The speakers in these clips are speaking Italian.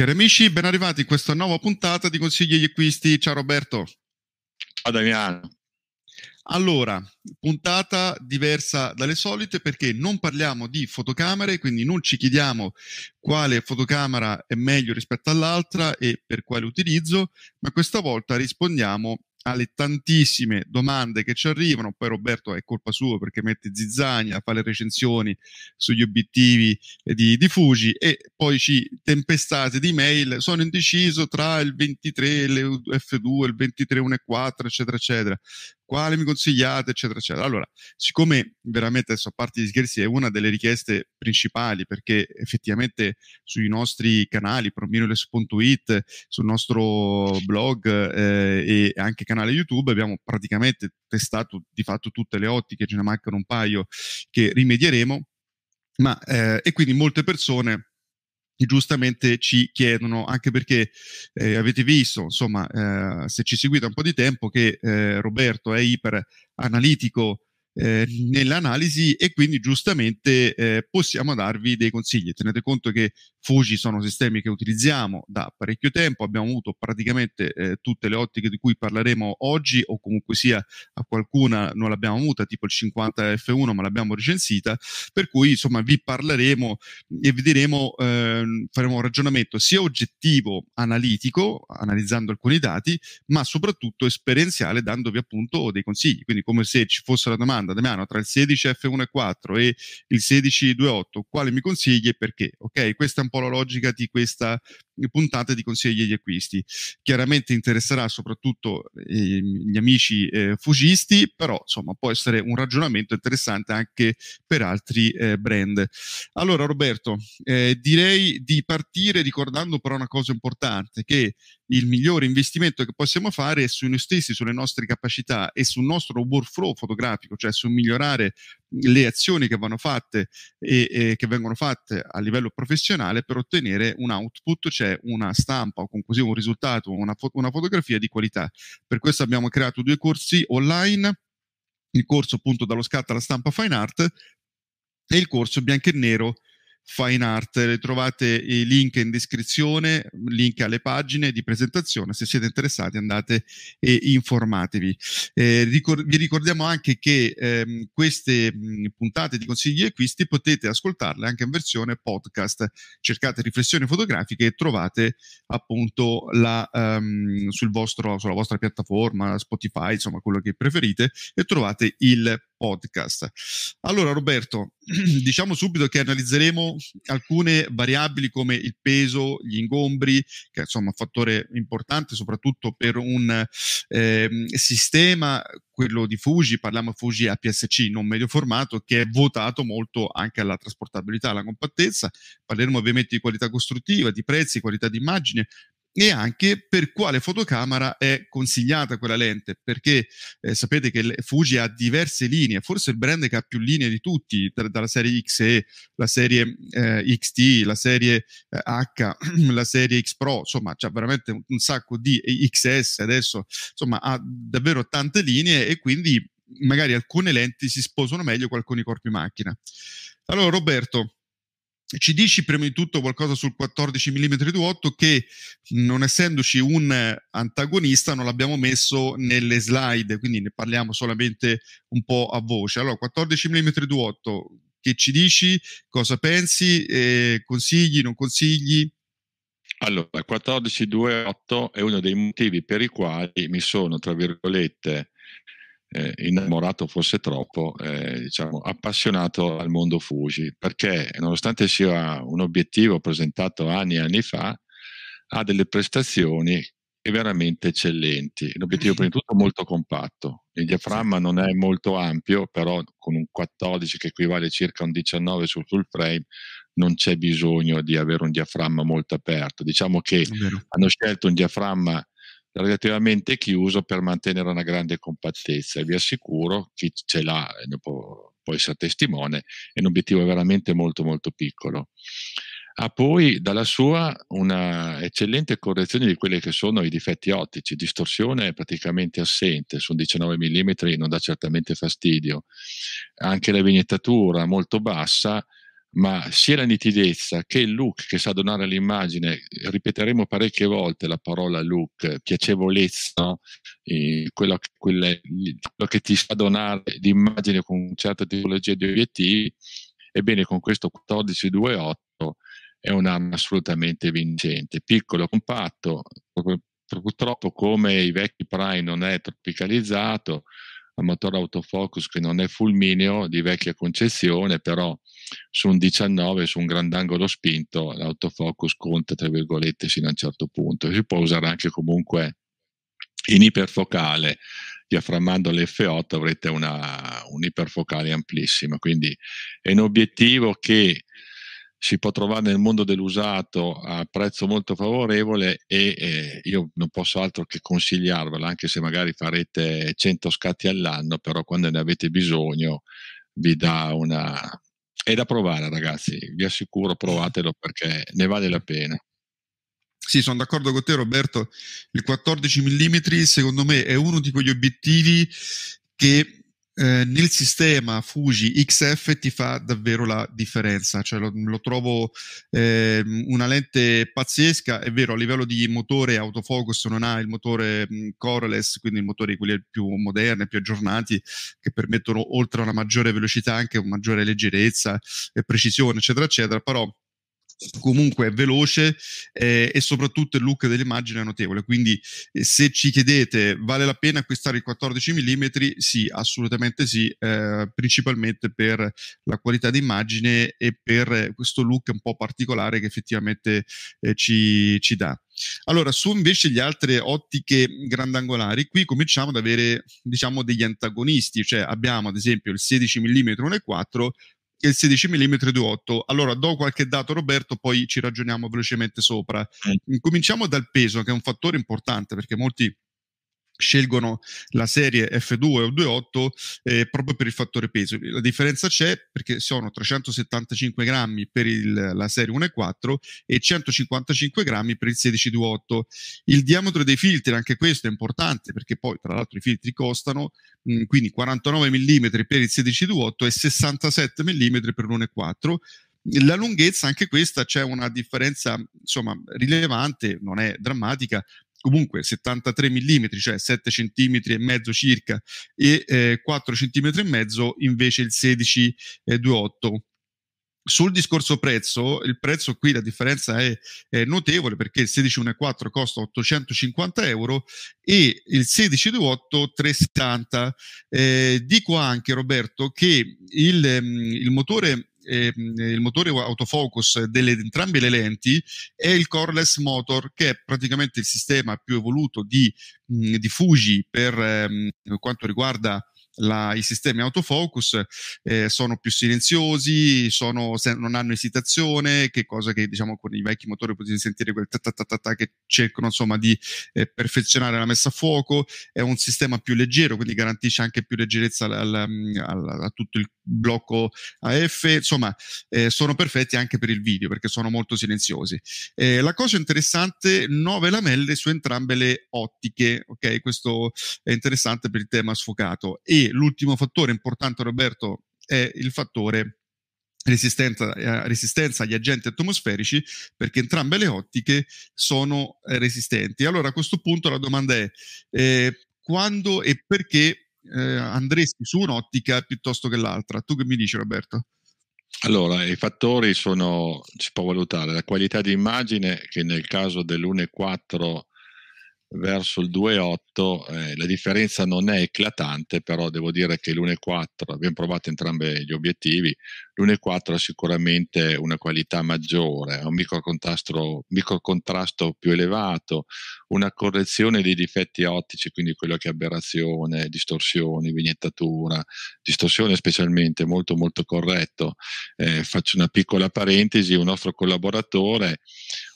Cari amici, ben arrivati in questa nuova puntata di Consigli agli acquisti. Ciao Roberto. Ciao Damiano. Allora, puntata diversa dalle solite perché non parliamo di fotocamere, quindi non ci chiediamo quale fotocamera è meglio rispetto all'altra e per quale utilizzo, ma questa volta rispondiamo alle tantissime domande che ci arrivano, poi Roberto è colpa sua perché mette zizzania, fa le recensioni sugli obiettivi di, di Fuji e poi ci tempestate di mail, sono indeciso tra il 23 le F2, il 23 1.4 eccetera eccetera, quale mi consigliate eccetera eccetera. Allora, siccome veramente adesso a parte gli scherzi è una delle richieste principali perché effettivamente sui nostri canali promirrorless.it, sul nostro blog eh, e anche canale YouTube abbiamo praticamente testato di fatto tutte le ottiche, ce ne mancano un paio che rimedieremo, ma eh, e quindi molte persone giustamente ci chiedono, anche perché eh, avete visto, insomma, eh, se ci seguite un po' di tempo, che eh, Roberto è iper analitico eh, nell'analisi e quindi giustamente eh, possiamo darvi dei consigli. Tenete conto che Fuji sono sistemi che utilizziamo da parecchio tempo, abbiamo avuto praticamente eh, tutte le ottiche di cui parleremo oggi o comunque sia a qualcuna non l'abbiamo avuta, tipo il 50 F1 ma l'abbiamo recensita, per cui insomma vi parleremo e vi diremo, ehm, faremo un ragionamento sia oggettivo, analitico, analizzando alcuni dati, ma soprattutto esperienziale dandovi appunto dei consigli, quindi come se ci fosse la domanda, Damiano, tra il 16 F1 e 4 il 16 2.8, quale mi consigli e perché? Ok, questa è un po' la logica di questa puntata di consigli agli acquisti. Chiaramente interesserà soprattutto eh, gli amici eh, fugisti, però insomma può essere un ragionamento interessante anche per altri eh, brand. Allora Roberto, eh, direi di partire ricordando però una cosa importante, che il migliore investimento che possiamo fare è su noi stessi, sulle nostre capacità e sul nostro workflow fotografico, cioè su migliorare le azioni che vanno fatte e, e, che vengono fatte a livello professionale per ottenere un output, cioè una stampa o comunque un risultato, una, fo- una fotografia di qualità. Per questo abbiamo creato due corsi online, il corso appunto dallo scatto alla stampa fine art e il corso bianco e nero Fine Art. Le trovate i link in descrizione, link alle pagine di presentazione. Se siete interessati andate e informatevi. Eh, ricor- vi ricordiamo anche che ehm, queste mh, puntate di consigli e acquisti potete ascoltarle anche in versione podcast. Cercate riflessioni fotografiche e trovate appunto la, um, sul vostro, sulla vostra piattaforma, Spotify, insomma quello che preferite, e trovate il podcast. Allora Roberto, diciamo subito che analizzeremo alcune variabili come il peso, gli ingombri, che è un fattore importante soprattutto per un eh, sistema, quello di Fuji, parliamo Fuji APS-C, non medio formato, che è votato molto anche alla trasportabilità, alla compattezza. Parleremo ovviamente di qualità costruttiva, di prezzi, qualità di immagine, e anche per quale fotocamera è consigliata quella lente, perché eh, sapete che Fuji ha diverse linee, forse il brand che ha più linee di tutti, tra, dalla serie XE, la serie eh, XT, la serie eh, H, la serie X Pro, insomma c'ha veramente un, un sacco di XS adesso, insomma ha davvero tante linee e quindi magari alcune lenti si sposano meglio con alcuni corpi macchina. Allora Roberto, ci dici prima di tutto qualcosa sul 14 mm 2.8 che non essendoci un antagonista non l'abbiamo messo nelle slide, quindi ne parliamo solamente un po' a voce. Allora, 14 mm 2.8, che ci dici? Cosa pensi? Eh, consigli, non consigli? Allora, 14.2.8 è uno dei motivi per i quali mi sono, tra virgolette, eh, innamorato forse troppo, eh, diciamo, appassionato al mondo Fuji, perché nonostante sia un obiettivo presentato anni e anni fa, ha delle prestazioni veramente eccellenti. L'obiettivo prima di tutto molto compatto, il diaframma non è molto ampio, però con un 14 che equivale circa a un 19 sul full frame non c'è bisogno di avere un diaframma molto aperto. Diciamo che hanno scelto un diaframma relativamente chiuso per mantenere una grande compattezza. E vi assicuro chi ce l'ha può, può essere testimone è un obiettivo veramente molto molto piccolo. Ha poi dalla sua una eccellente correzione di quelli che sono i difetti ottici, distorsione è praticamente assente, su un 19 mm non dà certamente fastidio, anche la vignettatura molto bassa, ma sia la nitidezza che il look che sa donare all'immagine, ripeteremo parecchie volte la parola look, piacevolezza, no? quello, quelle, quello, che ti sa donare l'immagine con una certa tipologia di obiettivi, ebbene con questo 1428 è un'arma assolutamente vincente, piccolo, compatto, purtroppo come i vecchi Prime non è tropicalizzato, ha motore autofocus che non è fulmineo di vecchia concezione, però su un 19, su un grandangolo spinto, l'autofocus conta, tra virgolette, fino a un certo punto. Si può usare anche comunque in iperfocale, diaframmando l'F8 avrete una, un iperfocale amplissima, quindi è un obiettivo che si può trovare nel mondo dell'usato a prezzo molto favorevole e eh, io non posso altro che consigliarvela, anche se magari farete 100 scatti all'anno, però quando ne avete bisogno vi dà una... È da provare ragazzi, vi assicuro provatelo perché ne vale la pena. Sì, sono d'accordo con te Roberto, il 14 mm secondo me è uno di quegli obiettivi che eh, nel sistema Fuji XF ti fa davvero la differenza, cioè lo, lo trovo eh, una lente pazzesca, è vero a livello di motore autofocus non ha il motore mh, coreless, quindi il motore quelli più moderni, più aggiornati, che permettono oltre a una maggiore velocità anche una maggiore leggerezza e precisione, eccetera, eccetera, però comunque è veloce eh, e soprattutto il look dell'immagine è notevole. Quindi eh, se ci chiedete vale la pena acquistare il 14 mm sì assolutamente sì eh, principalmente per la qualità d'immagine e per questo look un po' particolare che effettivamente eh, ci, ci dà. Allora, su invece le altre ottiche grandangolari, qui cominciamo ad avere, diciamo, degli antagonisti, cioè abbiamo ad esempio il 16 mm 1.4 e il 16 mm 2.8. Allora do qualche dato Roberto, poi ci ragioniamo velocemente sopra. Mm. Cominciamo dal peso, che è un fattore importante perché molti scelgono la serie F2 o 2.8 eh, proprio per il fattore peso. La differenza c'è perché sono 375 grammi per il, la serie 1.4 e 155 grammi per il 16.2.8. Il diametro dei filtri, anche questo è importante perché poi tra l'altro i filtri costano, mh, mm, quindi 49 mm per il 16.2.8 e 67 mm per l'1.4 la lunghezza, anche questa c'è una differenza insomma rilevante, non è drammatica, comunque 73 mm, cioè 7 cm e mezzo circa, e eh, 4 cm e mezzo invece il 16 eh, 2.8. Sul discorso prezzo, il prezzo qui la differenza è, è notevole perché il 16.1.4 costa 850 euro e il 16.2.8 370. Eh, dico anche Roberto che il, mm, il motore eh, il motore autofocus delle entrambe le lenti è il coreless motor che è praticamente il sistema più evoluto di, mh, di Fuji per ehm, quanto riguarda la, i sistemi autofocus. Eh, sono più silenziosi, sono, se, non hanno esitazione, che cosa che diciamo con i vecchi motori potete sentire quel ta che cercano insomma di eh, perfezionare la messa a fuoco, è un sistema più leggero, quindi garantisce anche più leggerezza al, al, al, a tutto il blocco AF, insomma eh, sono perfetti anche per il video perché sono molto silenziosi. Eh, la cosa interessante, 9 lamelle su entrambe le ottiche, ok? Questo è interessante per il tema sfocato. E l'ultimo fattore importante, Roberto, è il fattore Resistenza, eh, resistenza, agli agenti atmosferici perché entrambe le ottiche sono eh, resistenti. Allora a questo punto la domanda è eh, quando e perché eh, andresti su un'ottica piuttosto che l'altra? Tu che mi dici Roberto? Allora, i fattori sono, si può valutare la qualità di immagine che nel caso dell'1.4 verso il 2.8 eh, la differenza non è eclatante, però devo dire che l'1.4, abbiamo provato entrambi gli obiettivi, l'1.4 ha sicuramente una qualità maggiore, ha un microcontrasto, microcontrasto più elevato, una correzione dei difetti ottici, quindi quello che è aberrazione, distorsioni, vignettatura, distorsione specialmente molto molto corretto. Eh, faccio una piccola parentesi, un nostro collaboratore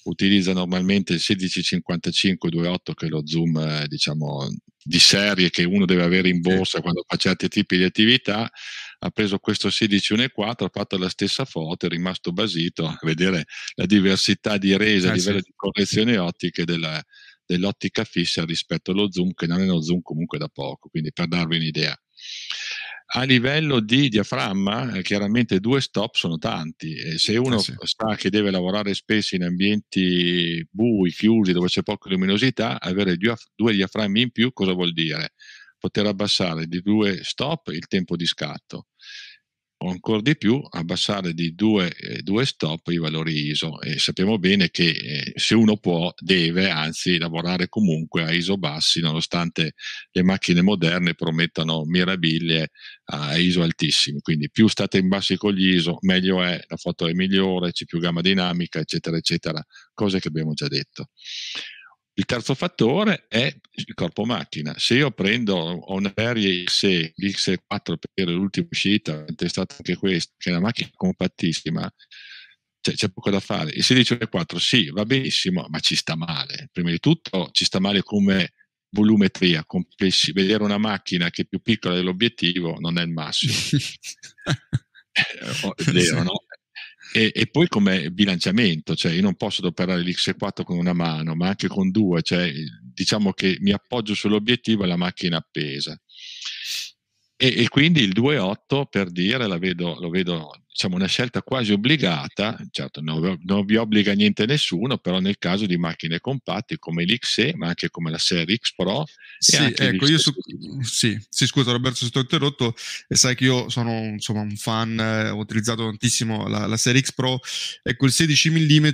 utilizza normalmente il 1655-28 che è lo zoom eh, diciamo di serie che uno deve avere in borsa quando fa certi tipi di attività. Ha preso questo 16.1.4 ha fatto la stessa foto è rimasto basito a vedere la diversità di resa a eh, livello sì. di correzioni ottiche della, dell'ottica fissa rispetto allo zoom che non è uno zoom comunque da poco quindi per darvi un'idea a livello di diaframma, eh, chiaramente due stop sono tanti. E se uno eh sì. sa che deve lavorare spesso in ambienti bui, chiusi, dove c'è poca luminosità, avere due diaframmi in più cosa vuol dire? Poter abbassare di due stop il tempo di scatto o ancora di più abbassare di due, eh, due, stop i valori ISO. E sappiamo bene che eh, se uno può deve anzi lavorare comunque a ISO bassi nonostante le macchine moderne promettano mirabilie a ISO altissimi. Quindi più state in bassi con gli ISO meglio è, la foto è migliore, c'è più gamma dinamica eccetera eccetera cose che abbiamo già detto il terzo fattore è il corpo macchina. Se io prendo una serie XE, l'X4 per l'ultima uscita, è stata anche questa, che è una macchina compattissima, cioè, c'è poco da fare. Il 16.4 sì, va benissimo, ma ci sta male. Prima di tutto ci sta male come volumetria, complessi. Vedere una macchina che è più piccola dell'obiettivo non è il massimo. eh, vero, no? E, e, poi come bilanciamento, cioè io non posso operare l'X4 con una mano, ma anche con due, cioè diciamo che mi appoggio sull'obiettivo e la macchina appesa. E, e, quindi il 2.8 per dire la vedo, lo vedo diciamo una scelta quasi obbligata, certo non, non, vi obbliga niente nessuno, però nel caso di macchine compatte come l'XE, ma anche come la serie X Pro. Sì, ecco, io su, sì, sì, scusa Roberto se ti ho interrotto, e sai che io sono insomma, un fan, eh, ho utilizzato tantissimo la, la serie X Pro, ecco il 16 mm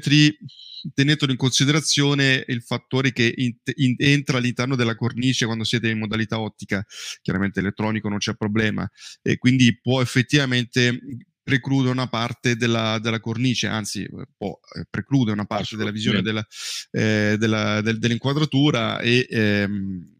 tenetelo in considerazione il fattore che in, in, entra all'interno della cornice quando siete in modalità ottica, chiaramente elettronico non c'è problema, e quindi può effettivamente preclude una parte della, della cornice, anzi può, eh, preclude una parte della visione della, eh, della, del, dell'inquadratura e ehm,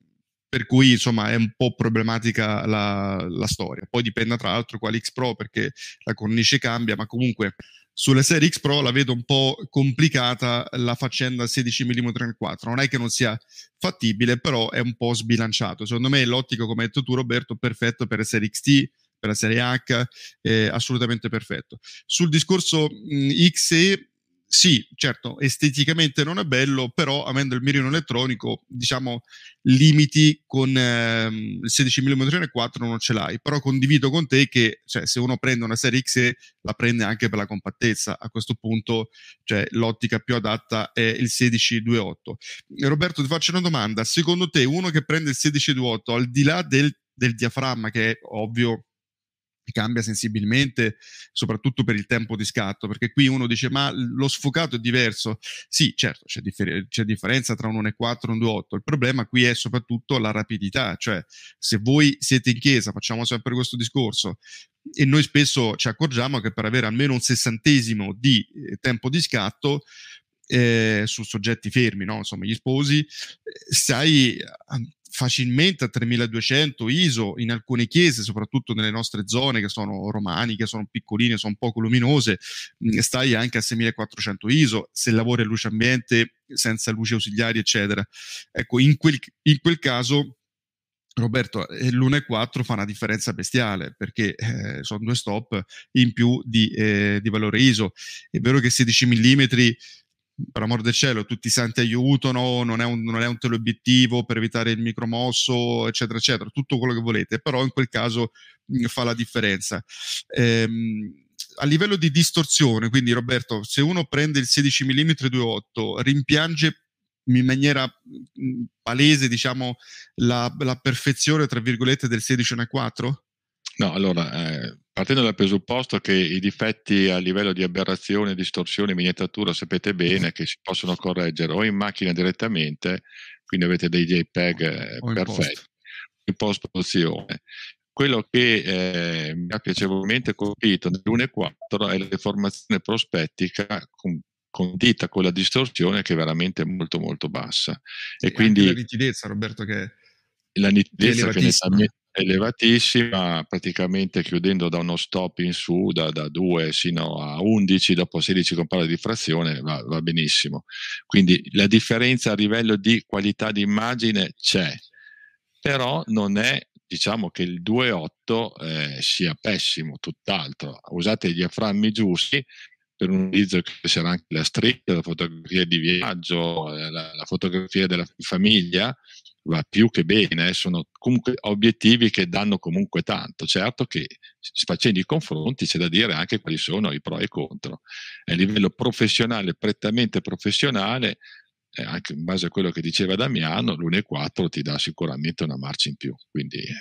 per cui insomma è un po' problematica la, la, storia. Poi dipende tra l'altro quale X Pro perché la cornice cambia, ma comunque sulle serie X Pro la vedo un po' complicata la faccenda 16 mm nel 4. Non è che non sia fattibile, però è un po' sbilanciato. Secondo me l'ottico, come hai detto tu Roberto, perfetto per le serie XT, per la Serie H, eh, assolutamente perfetto. Sul discorso mh, XE, sì, certo, esteticamente non è bello, però avendo il mirino elettronico, diciamo, limiti con ehm, il 16 mm 4 non ce l'hai, però condivido con te che cioè, se uno prende una serie XE la prende anche per la compattezza, a questo punto cioè, l'ottica più adatta è il 16-2.8. Roberto ti faccio una domanda, secondo te uno che prende il 16-2.8 al di là del, del diaframma che è ovvio cambia sensibilmente, soprattutto per il tempo di scatto, perché qui uno dice ma lo sfocato è diverso. Sì, certo, c'è, differ- c'è differenza tra un 1.4 e un 2.8, il problema qui è soprattutto la rapidità, cioè se voi siete in chiesa, facciamo sempre questo discorso, e noi spesso ci accorgiamo che per avere almeno un sessantesimo di eh, tempo di scatto eh, su soggetti fermi, no? insomma gli sposi, eh, stai facilmente a 3200 ISO in alcune chiese, soprattutto nelle nostre zone che sono romaniche, sono piccoline, sono poco luminose, mm, stai anche a 6400 ISO se lavori a luce ambiente senza luci ausiliari, eccetera. Ecco, in quel, in quel caso Roberto, eh, l'1.4 fa una differenza bestiale perché eh, sono due stop in più di, eh, di, valore ISO. È vero che 16 mm per amor del cielo, tutti i santi aiutano, non è, un, non è un teleobiettivo per evitare il micromosso, eccetera, eccetera, tutto quello che volete, però in quel caso mh, fa la differenza. Ehm, a livello di distorsione, quindi Roberto, se uno prende il 16 mm 2.8, rimpiange in maniera palese, diciamo, la, la perfezione, tra virgolette, del 16 1.4? No, allora, eh, partendo dal presupposto che i difetti a livello di aberrazione, distorsione, miniatura sapete bene che si possono correggere o in macchina direttamente, quindi avete dei JPEG eh, perfetti in post produzione. Quello che eh, mi ha piacevolmente colpito nell'1.4 è la deformazione prospettica con, condita con la distorsione che è veramente molto molto bassa. E, e quindi la nitidezza, Roberto, che la nitidezza che è nettamente elevatissima, praticamente chiudendo da uno stop in su da, da 2 sino a 11, dopo 16 compare di frazione, va, va, benissimo. Quindi la differenza a livello di qualità di immagine c'è, però non è diciamo che il 2.8 eh, sia pessimo, tutt'altro. Usate i diaframmi giusti per un utilizzo che sarà anche la street, la fotografia di viaggio, eh, la, la fotografia della famiglia, va più che bene, eh, sono comunque obiettivi che danno comunque tanto. Certo che facendo i confronti c'è da dire anche quali sono i pro e i contro. A livello professionale, prettamente professionale, eh, anche in base a quello che diceva Damiano, l'1.4 ti dà sicuramente una marcia in più. Quindi eh,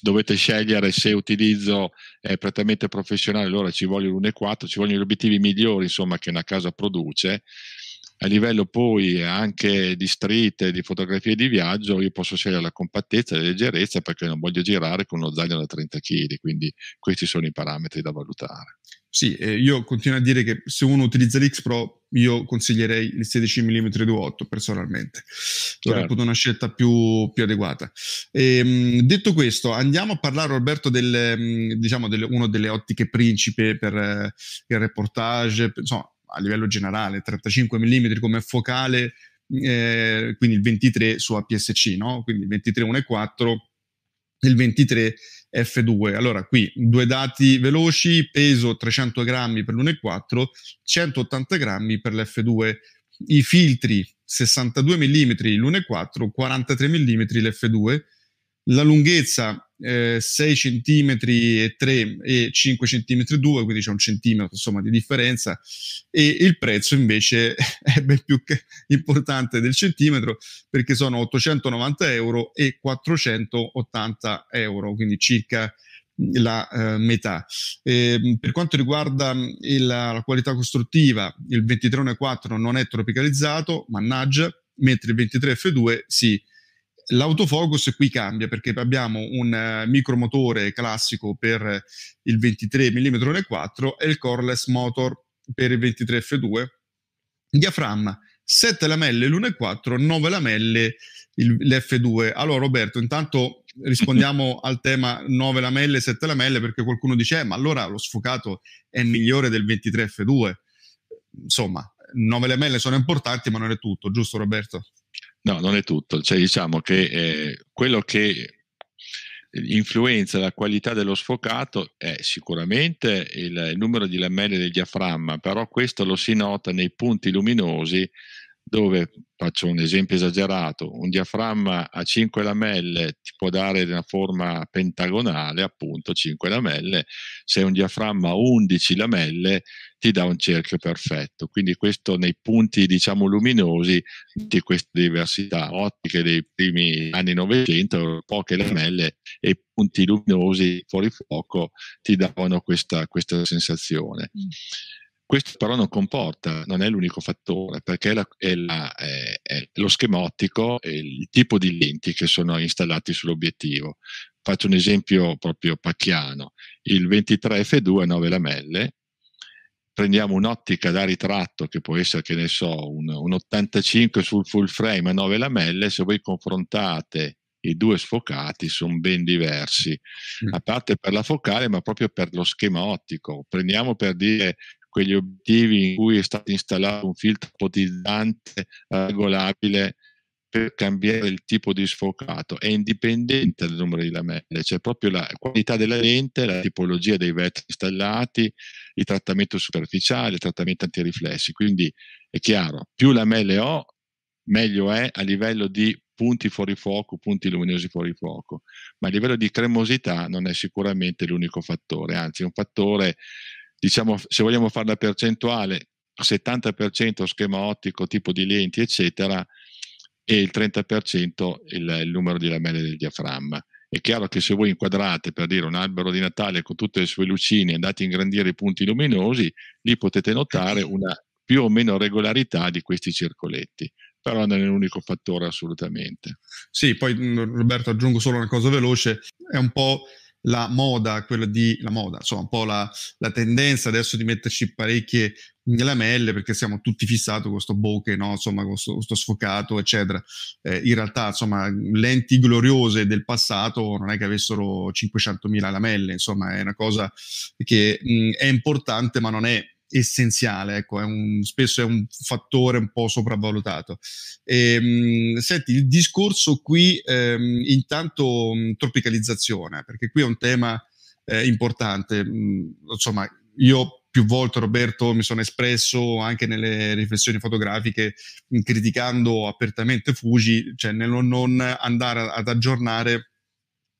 dovete scegliere se utilizzo è prettamente professionale, allora ci vogliono l'1.4, ci vogliono gli obiettivi migliori insomma, che una casa produce a livello poi anche di street, di fotografie di viaggio, io posso scegliere la compattezza e la leggerezza perché non voglio girare con uno zaino da 30 kg, quindi questi sono i parametri da valutare. Sì, eh, io continuo a dire che se uno utilizza l'X Pro io consiglierei il 16 mm 2.8 personalmente, certo. una scelta più, più adeguata. E, ehm, detto questo, andiamo a parlare Roberto del, mm, diciamo, delle, uno delle ottiche principe per eh, il reportage, insomma a livello generale, 35 mm come focale, eh, quindi il 23 su APS-C, no? quindi il 23 1.4 il 23 F2. Allora qui due dati veloci, peso 300 grammi per l'1.4, 180 grammi per l'F2. I filtri 62 mm l'1.4, 43 mm l'F2. La lunghezza eh, 6 cm e 3 e 5 cm 2, quindi c'è un centimetro insomma di differenza e il prezzo invece è ben più importante del centimetro perché sono 890 euro e 480 euro, quindi circa la eh, metà. Eh, per quanto riguarda il, la qualità costruttiva, il 23.4 non è tropicalizzato, mannaggia, mentre il 23F2 sì L'autofocus qui cambia perché abbiamo un uh, micromotore classico per il 23 mm 1.4 e il coreless motor per il 23 F2. Diaframma 7 lamelle l'1.4, 9 lamelle il, l'F2. Allora Roberto, intanto rispondiamo al tema 9 lamelle, 7 lamelle perché qualcuno dice eh, ma allora lo sfocato è migliore del 23 F2. Insomma, 9 lamelle sono importanti ma non è tutto, giusto Roberto? No, non è tutto, cioè diciamo che eh, quello che influenza la qualità dello sfocato è sicuramente il, il, numero di lamelle del diaframma, però questo lo si nota nei punti luminosi dove, faccio un esempio esagerato, un diaframma a 5 lamelle ti può dare una forma pentagonale, appunto 5 lamelle, se un diaframma a 11 lamelle ti dà un cerchio perfetto. Quindi questo nei punti diciamo luminosi di queste diversità ottiche dei primi anni 900, poche lamelle e punti luminosi fuori fuoco ti davano questa, questa sensazione. Mm. Questo però non comporta, non è l'unico fattore, perché è, la, è, la, è, è lo schema ottico e il tipo di lenti che sono installati sull'obiettivo. Faccio un esempio proprio pacchiano. Il 23F2 a 9 lamelle, prendiamo un'ottica da ritratto che può essere, che ne so, un, un 85 sul full frame a 9 lamelle, se voi confrontate i due sfocati sono ben diversi, mm. a parte per la focale, ma proprio per lo schema ottico. Prendiamo per dire quegli obiettivi in cui è stato installato un filtro ipotizzante regolabile per cambiare il tipo di sfocato, è indipendente dal numero di lamelle, cioè proprio la qualità della lente, la tipologia dei vetri installati, il trattamento superficiale, il trattamento antiriflessi. Quindi è chiaro, più lamelle ho, meglio è a livello di punti fuori fuoco, punti luminosi fuori fuoco, ma a livello di cremosità non è sicuramente l'unico fattore, anzi è un fattore diciamo, se vogliamo fare la percentuale, 70% schema ottico, tipo di lenti, eccetera, e il 30% il, il numero di lamelle del diaframma. È chiaro che se voi inquadrate per dire un albero di Natale con tutte le sue lucine e andate a ingrandire i punti luminosi, lì potete notare una più o meno regolarità di questi circoletti. però non è l'unico fattore assolutamente. Sì, poi Roberto aggiungo solo una cosa veloce, è un po' la moda, quella di la moda, insomma, un po' la, la tendenza adesso di metterci parecchie lamelle perché siamo tutti fissati con questo bokeh, no? insomma, con questo, sfocato, eccetera. Eh, in realtà, insomma, lenti gloriose del passato non è che avessero 500.000 lamelle, insomma, è una cosa che mh, è importante, ma non è essenziale, ecco, è un, spesso è un fattore un po' sopravvalutato. E, ehm, senti, il discorso qui, ehm, intanto mh, tropicalizzazione, perché qui è un tema eh, importante. Mh, insomma, io più volte, Roberto, mi sono espresso anche nelle riflessioni fotografiche criticando apertamente Fuji, cioè nel non andare ad aggiornare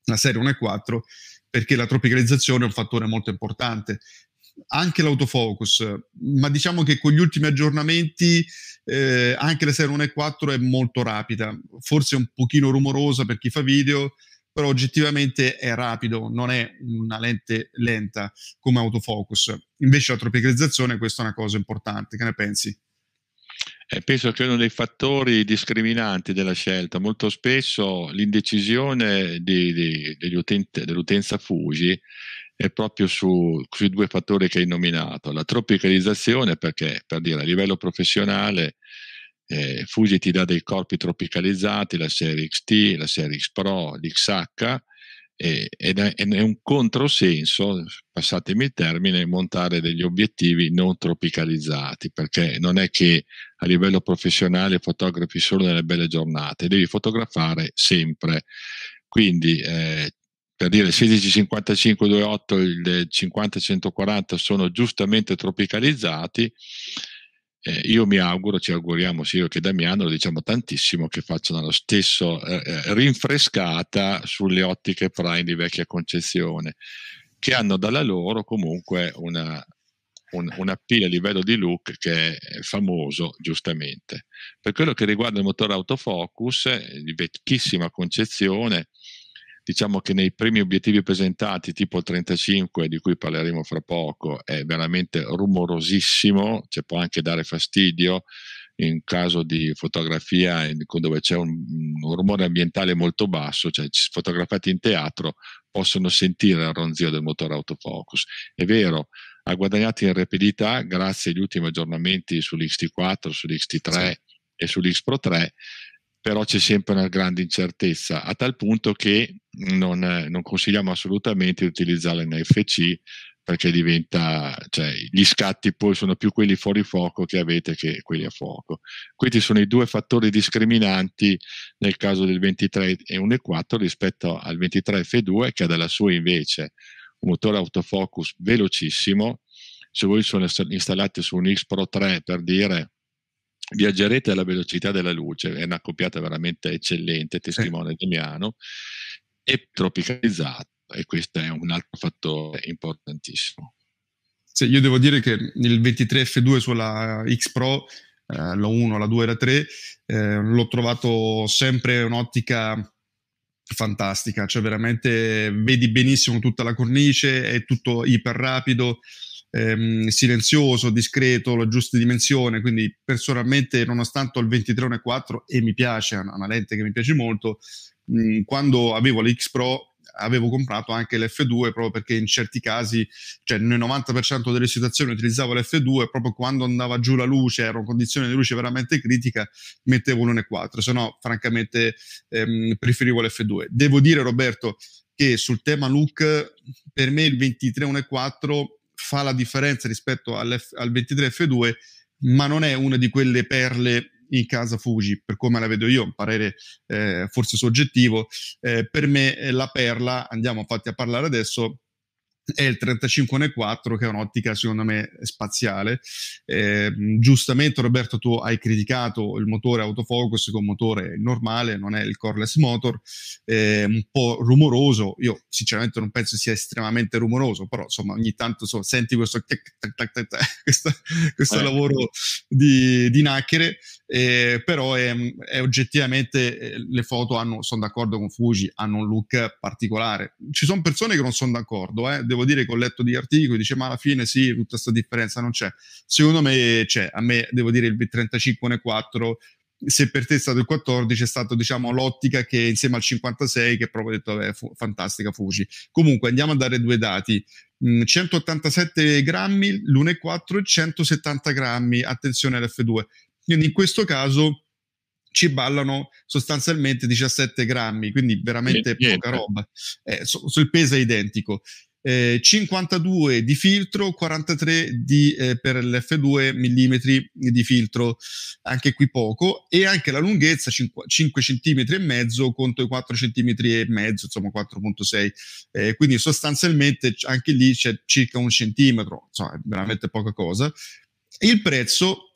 la serie 1 e 4 perché la tropicalizzazione è un fattore molto importante anche l'autofocus, ma diciamo che con gli ultimi aggiornamenti eh, anche la serie 1 e 4 è molto rapida, forse un pochino rumorosa per chi fa video, però oggettivamente è rapido, non è una lente lenta come autofocus. Invece la tropicalizzazione questa è una cosa importante, che ne pensi? Eh, penso che uno dei fattori discriminanti della scelta, molto spesso l'indecisione di, di, dell'utenza Fuji è proprio su, sui due fattori che hai nominato, la tropicalizzazione perché per dire a livello professionale eh, Fuji ti dà dei corpi tropicalizzati, la serie XT, la serie X Pro, l'XH eh, ed è, è, un controsenso, passatemi il termine, montare degli obiettivi non tropicalizzati perché non è che a livello professionale fotografi solo nelle belle giornate, devi fotografare sempre. Quindi eh, per dire il 165528 il 50-140 sono giustamente tropicalizzati. Eh, io mi auguro, ci auguriamo sia io che Damiano, lo diciamo tantissimo, che facciano lo stesso eh, eh, rinfrescata sulle ottiche prime di vecchia concezione, che hanno dalla loro comunque una, un, un appeal a livello di look che è famoso giustamente. Per quello che riguarda il motore autofocus, eh, di vecchissima concezione, diciamo che nei primi obiettivi presentati, tipo il 35, di cui parleremo fra poco, è veramente rumorosissimo, cioè può anche dare fastidio in caso di fotografia dove c'è un, un rumore ambientale molto basso, cioè fotografati in teatro possono sentire il ronzio del motore autofocus. È vero, ha guadagnato in rapidità grazie agli ultimi aggiornamenti sull'XT4, sull'XT3 sì. e sull'X Pro 3, però c'è sempre una grande incertezza, a tal punto che non, non consigliamo assolutamente di utilizzarla in FC perché diventa, cioè, gli scatti poi sono più quelli fuori fuoco che avete che quelli a fuoco. Questi sono i due fattori discriminanti nel caso del 23 e 1.4 rispetto al 23 F2 che ha dalla sua invece un motore autofocus velocissimo. Se voi sono installati su un X Pro 3 per dire viaggerete alla velocità della luce, è una coppiata veramente eccellente, testimone. Damiano, e tropicalizzato e questo è un altro fattore importantissimo. Sì, io devo dire che il 23F2 sulla X Pro, eh, la 1, la 2 e la 3, eh, l'ho trovato sempre un'ottica fantastica, cioè veramente vedi benissimo tutta la cornice, è tutto iper rapido, ehm, silenzioso, discreto, la giusta dimensione, quindi personalmente nonostante ho il 23-1.4 e mi piace, è una lente che mi piace molto, mh, quando avevo l'X Pro avevo comprato anche l'F2 proprio perché in certi casi, cioè nel 90% delle situazioni utilizzavo l'F2 proprio quando andava giù la luce, ero in condizione di luce veramente critica, mettevo un 1.4, se no francamente ehm, preferivo l'F2. Devo dire Roberto che sul tema look per me il 23 1.4 fa la differenza rispetto al 23 F2, ma non è una di quelle perle in casa Fuji, per come la vedo io, un parere eh, forse soggettivo. Eh, per me la perla, andiamo infatti a parlare adesso, è il 35 nel 4 che è un'ottica secondo me spaziale. Eh, giustamente Roberto tu hai criticato il motore autofocus con motore normale non è il coreless motor. Eh, un po' rumoroso io sinceramente non penso sia estremamente rumoroso però insomma ogni tanto so, senti questo, questo, questo eh. lavoro di, di nacchere eh, però è, è oggettivamente eh, le foto hanno, sono d'accordo con Fuji, hanno un look particolare. Ci sono persone che non sono d'accordo, eh. devo dire che ho letto di articoli, dice ma alla fine sì, tutta questa differenza non c'è. Secondo me c'è, a me devo dire il B35 1.4 se per te è stato il 14 è stato diciamo l'ottica che insieme al 56 che proprio detto vabbè, fu, fantastica Fuji comunque andiamo a dare due dati 187 mm, grammi l'1.4 e 170 grammi attenzione all'F2 quindi in questo caso ci ballano sostanzialmente 17 grammi, quindi veramente Niente. poca roba. Eh, so, so il peso è identico. Eh, 52 di filtro, 43 di, eh, per l'F2 mm di filtro, anche qui poco, e anche la lunghezza 5, 5 cm e mezzo contro i 4 cm e mezzo, insomma 4.6. Eh, quindi sostanzialmente anche lì c'è circa un centimetro, insomma, veramente poca cosa. Il prezzo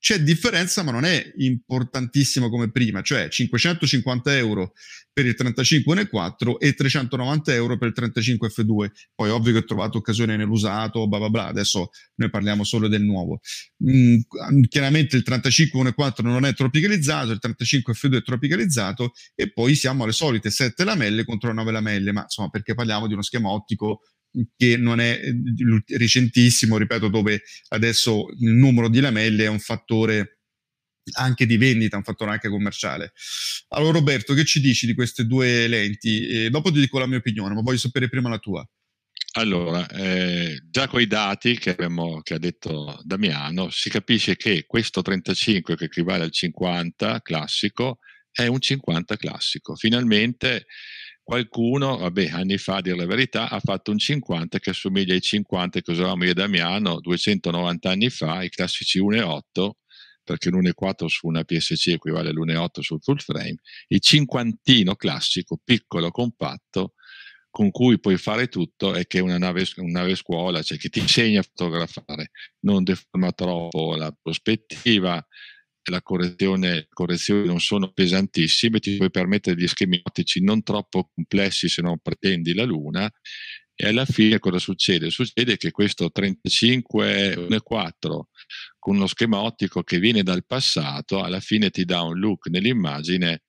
c'è differenza, ma non è importantissimo come prima, cioè 550 euro per il 35 N4 e 390 euro per il 35 F2. Poi ovvio che ho trovato occasione nell'usato, bla bla bla, adesso noi parliamo solo del nuovo. Mm, chiaramente il 35 N4 non è tropicalizzato, il 35 F2 è tropicalizzato e poi siamo alle solite 7 lamelle contro 9 lamelle, ma insomma perché parliamo di uno schema ottico che non è eh, recentissimo, ripeto, dove adesso il numero di lamelle è un fattore anche di vendita, un fattore anche commerciale. Allora Roberto, che ci dici di queste due lenti? E dopo ti dico la mia opinione, ma voglio sapere prima la tua. Allora, eh, già con i dati che, abbiamo, che, ha detto Damiano, si capisce che questo 35 che equivale al 50 classico è un 50 classico. Finalmente Qualcuno, vabbè, anni fa, a dire la verità, ha fatto un 50 che assomiglia ai 50 che usavamo io e Damiano 290 anni fa, i classici 1.8, perché l'1.4 su una PSC equivale all'1.8 sul full frame, il cinquantino classico, piccolo, compatto, con cui puoi fare tutto e che è una nave, una nave scuola, cioè che ti insegna a fotografare, non deforma troppo la prospettiva, la correzione, correzioni non sono pesantissime, ti puoi permettere di schemi ottici non troppo complessi se non pretendi la Luna e alla fine cosa succede? Succede che questo 35.4 con uno schema ottico che viene dal passato alla fine ti dà un look nell'immagine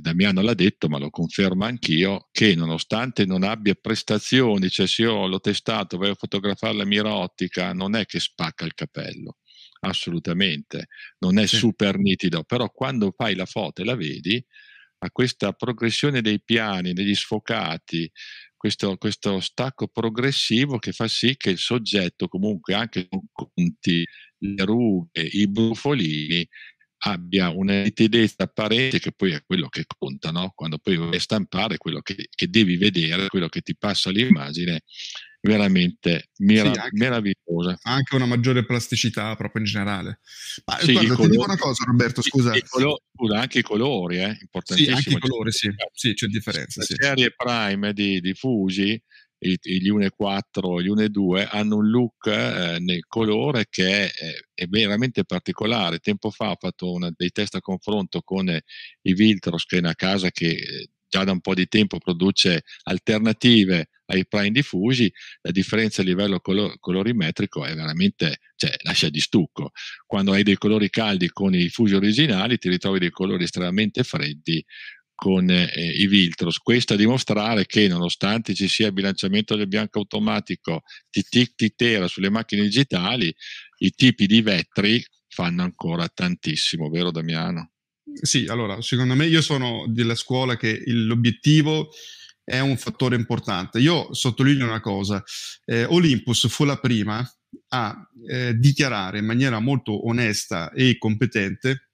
Damiano l'ha detto, ma lo confermo anch'io, che nonostante non abbia prestazioni, cioè se io l'ho testato, voglio fotografare la mira ottica, non è che spacca il capello assolutamente, non è sì. super nitido, però quando fai la foto e la vedi, ha questa progressione dei piani, degli sfocati, questo, questo, stacco progressivo che fa sì che il soggetto comunque anche con conti, le rughe, i brufolini abbia una nitidezza apparente che poi è quello che conta, no? quando poi vuoi stampare quello che, che devi vedere, quello che ti passa l'immagine veramente merav- sì, anche, meravigliosa. Anche una maggiore plasticità proprio in generale. Ma sì, guarda, ti dico una cosa Roberto, scusa. Colo- scusa, anche i colori, eh, importantissimo. Sì, anche i colori, sì. sì, c'è differenza. La sì. serie Prime di, di Fuji, gli 1.4 gli 1.2 hanno un look eh, nel colore che è, è, veramente particolare. Tempo fa ho fatto una, dei test a confronto con eh, i Viltros, che è una casa che eh, già da un po' di tempo produce alternative ai prime diffusi, la differenza a livello colo- colorimetrico è veramente, cioè, lascia di stucco. Quando hai dei colori caldi con i fusi originali, ti ritrovi dei colori estremamente freddi con eh, i Viltros. Questo a dimostrare che nonostante ci sia il bilanciamento del bianco automatico tic titera sulle macchine digitali, i tipi di vetri fanno ancora tantissimo, vero Damiano? Sì, allora, secondo me io sono della scuola che l'obiettivo è un fattore importante. Io sottolineo una cosa, eh, Olympus fu la prima a eh, dichiarare in maniera molto onesta e competente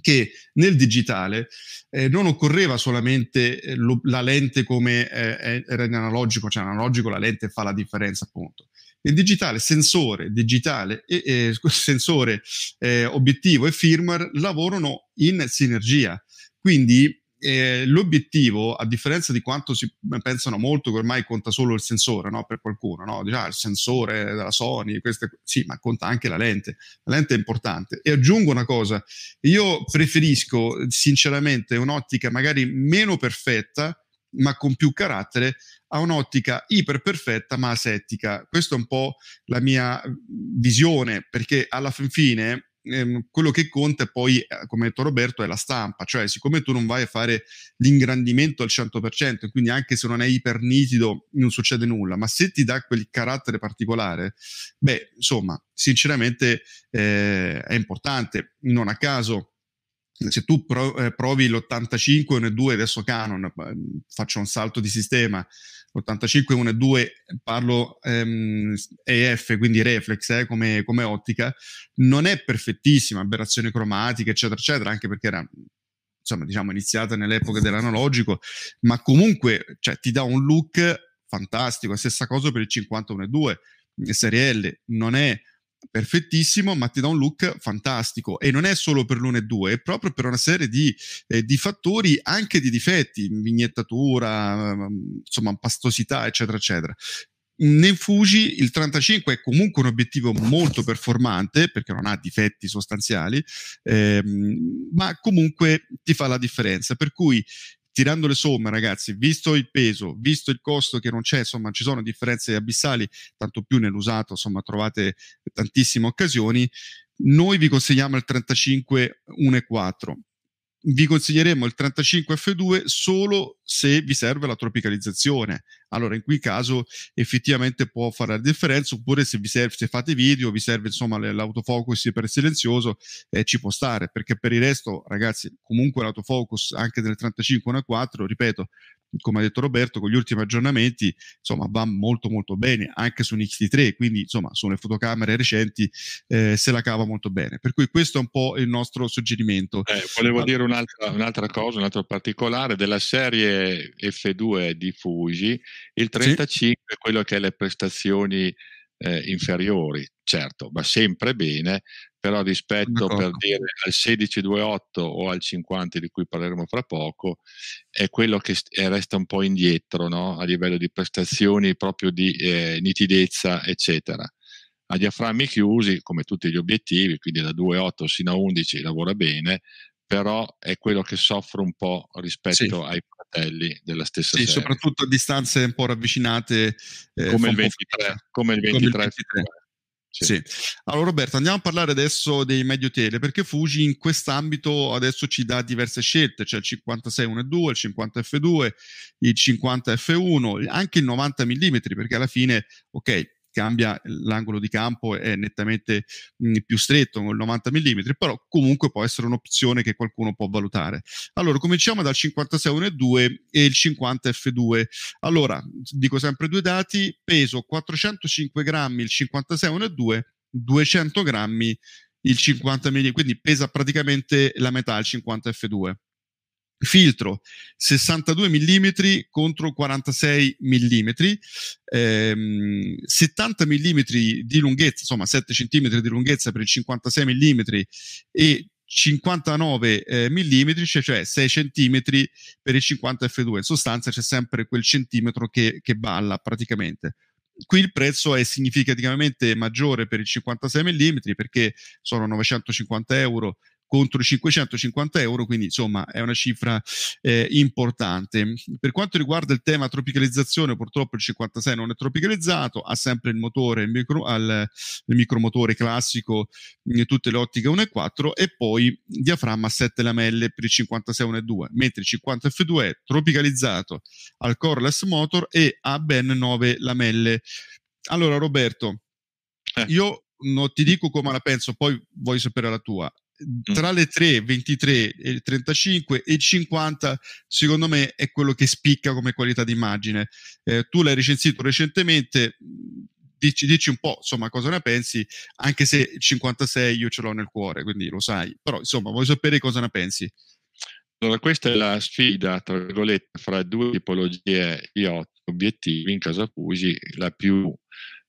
che nel digitale eh, non occorreva solamente eh, lo, la lente come eh, era in analogico, cioè in analogico la lente fa la differenza appunto. Nel digitale sensore, digitale e, sensore eh, obiettivo e firmware lavorano in sinergia. Quindi eh, l'obiettivo, a differenza di quanto si pensano molto che ormai conta solo il sensore no? per qualcuno, no? Dice, ah, il sensore della Sony, queste, sì, ma conta anche la lente. La lente è importante. E aggiungo una cosa, io preferisco sinceramente un'ottica magari meno perfetta, ma con più carattere, a un'ottica iper perfetta ma asettica. Questa è un po' la mia visione, perché alla fin fine ehm, quello che conta poi, eh, come ha detto Roberto, è la stampa, cioè siccome tu non vai a fare l'ingrandimento al 100%, quindi anche se non è ipernitido non succede nulla, ma se ti dà quel carattere particolare, beh, insomma, sinceramente eh, è importante. Non a caso se tu eh, provi l'85 1.2 adesso Canon, faccio un salto di sistema, l'85 1.2 parlo ehm, EF, quindi reflex eh, come, come, ottica, non è perfettissima, aberrazioni cromatiche, eccetera, eccetera, anche perché era insomma, diciamo, iniziata nell'epoca dell'analogico, ma comunque cioè, ti dà un look fantastico, stessa cosa per il 50 1.2 serie L, non è perfettissimo, ma ti dà un look fantastico e non è solo per l'uno e due, è proprio per una serie di, eh, di fattori anche di difetti, vignettatura, mm, insomma, pastosità, eccetera, eccetera. Nel Fuji il 35 è comunque un obiettivo molto performante perché non ha difetti sostanziali, ehm, ma comunque ti fa la differenza. Per cui tirando le somme, ragazzi, visto il peso, visto il costo che non c'è, insomma, ci sono differenze abissali, tanto più nell'usato, insomma, trovate tantissime occasioni. Noi vi consigliamo il 35 1.4 vi consiglieremo il 35F2 solo se vi serve la tropicalizzazione. Allora, in quel caso effettivamente può fare la differenza, oppure se vi serve, se fate video, vi serve insomma l'autofocus per silenzioso, eh, ci può stare, perché per il resto, ragazzi, comunque l'autofocus anche nel 35-1.4, ripeto, come ha detto Roberto, con gli ultimi aggiornamenti, insomma, va molto molto bene, anche su un X-T3, quindi insomma, sulle fotocamere recenti eh, se la cava molto bene. Per cui questo è un po' il nostro suggerimento. Eh, volevo allora. dire un'altra, un'altra, cosa, un altro particolare della serie F2 di Fuji, il 35 sì. è quello che ha le prestazioni eh, inferiori, certo, va sempre bene, però rispetto per dire al 1628 o al 50 di cui parleremo fra poco, è quello che resta un po' indietro no? a livello di prestazioni, proprio di eh, nitidezza, eccetera. A diaframmi chiusi, come tutti gli obiettivi, quindi da 2.8 sino a 11 lavora bene, però è quello che soffre un po' rispetto sì. ai fratelli della stessa sì, serie. soprattutto a distanze un po' ravvicinate. Eh, come, il 23, come il 23. Come il 23. Sì. sì. Allora Roberto, andiamo a parlare adesso dei medio tele, perché Fuji in quest'ambito adesso ci dà diverse scelte, c'è il 56 1.2, il 50 F2, il 50 F1, anche il 90 mm, perché alla fine, ok, cambia l'angolo di campo è nettamente mh, più stretto con il 90 mm, però comunque può essere un'opzione che qualcuno può valutare. Allora, cominciamo dal 56 1.2 e il 50 F2. Allora, dico sempre due dati, peso 405 grammi il 56 1.2, 200 grammi il 50 mm, quindi pesa praticamente la metà il 50 F2 filtro 62 mm contro 46 mm, ehm, 70 mm di lunghezza, insomma 7 cm di lunghezza per il 56 mm e 59 eh, mm, cioè, cioè 6 cm per il 50 f2. In sostanza c'è sempre quel centimetro che, che balla praticamente. Qui il prezzo è significativamente maggiore per il 56 mm perché sono 950 euro contro i 550 euro, quindi insomma è una cifra eh, importante. Per quanto riguarda il tema tropicalizzazione, purtroppo il 56 non è tropicalizzato, ha sempre il motore, il, micro, al, il micromotore classico in tutte le ottiche 1.4 e poi diaframma a 7 lamelle per il 56 1.2, mentre il 50 F2 è tropicalizzato al coreless motor e ha ben 9 lamelle. Allora Roberto, eh. io non ti dico come la penso, poi voglio sapere la tua. Tra le 3, 23, il 35 e il 50, secondo me è quello che spicca come qualità d'immagine. Eh, tu l'hai recensito recentemente, dici, dici, un po' insomma cosa ne pensi, anche se il 56 io ce l'ho nel cuore, quindi lo sai, però insomma voglio sapere cosa ne pensi. Allora, questa è la sfida, tra virgolette, fra due tipologie di obiettivi in casa Fuji, la più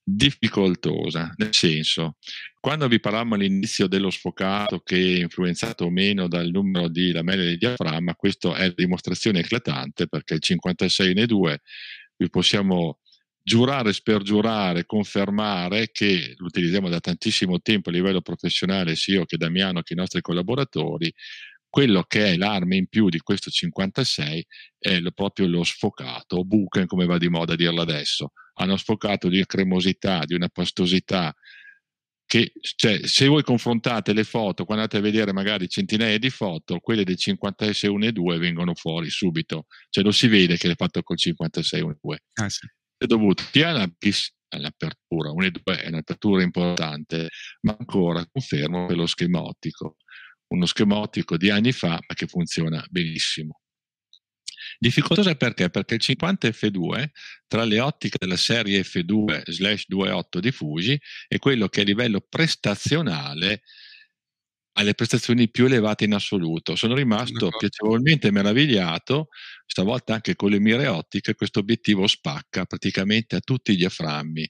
difficoltosa, nel senso, quando vi parlavamo all'inizio dello sfocato che è influenzato o meno dal numero di lamelle del diaframma, questa è dimostrazione eclatante perché il 56 ne 2 vi possiamo giurare, spergiurare, confermare che lo utilizziamo da tantissimo tempo a livello professionale, sia io che Damiano che i nostri collaboratori, quello che è l'arma in più di questo 56 è lo, proprio lo sfocato, o buchen come va di moda dirlo adesso, hanno sfocato di cremosità, di una pastosità che cioè, se voi confrontate le foto, quando andate a vedere magari centinaia di foto, quelle del 56 1 e 2 vengono fuori subito, cioè lo si vede che l'è fatto col 56 1 e 2. Ah, sì. È dovuto sia alla, all'apertura, 1 e 2 è un'apertura importante, ma ancora confermo per lo schema ottico, uno schema ottico di anni fa ma che funziona benissimo. Difficoltosa perché? Perché il 50 F2 tra le ottiche della serie F2/28 di Fuji è quello che a livello prestazionale ha le prestazioni più elevate in assoluto. Sono rimasto piacevolmente meravigliato, stavolta anche con le mire ottiche, questo obiettivo spacca praticamente a tutti i diaframmi.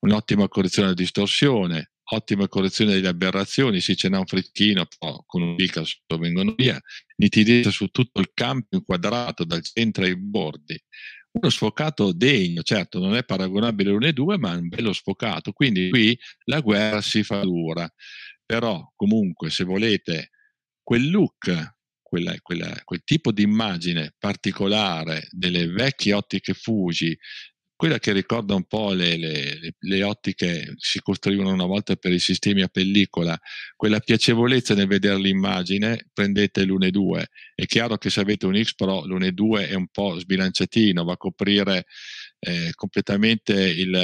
Un'ottima correzione della distorsione, ottima correzione delle aberrazioni, sì c'è un freschino, però con un dica vengono via, nitidezza su tutto il campo inquadrato dal centro ai bordi. Uno sfocato degno, certo non è paragonabile l'uno e due, ma è un bello sfocato, quindi qui la guerra si fa dura. Però comunque se volete quel look quella, quella, quel tipo di immagine particolare delle vecchie ottiche Fuji, quella che ricorda un po' le, le, le, ottiche si costruivano una volta per i sistemi a pellicola, quella piacevolezza nel vedere l'immagine, prendete l'Une 2. È chiaro che se avete un X Pro, l'Une 2 è un po' sbilanciatino, va a coprire eh, completamente il,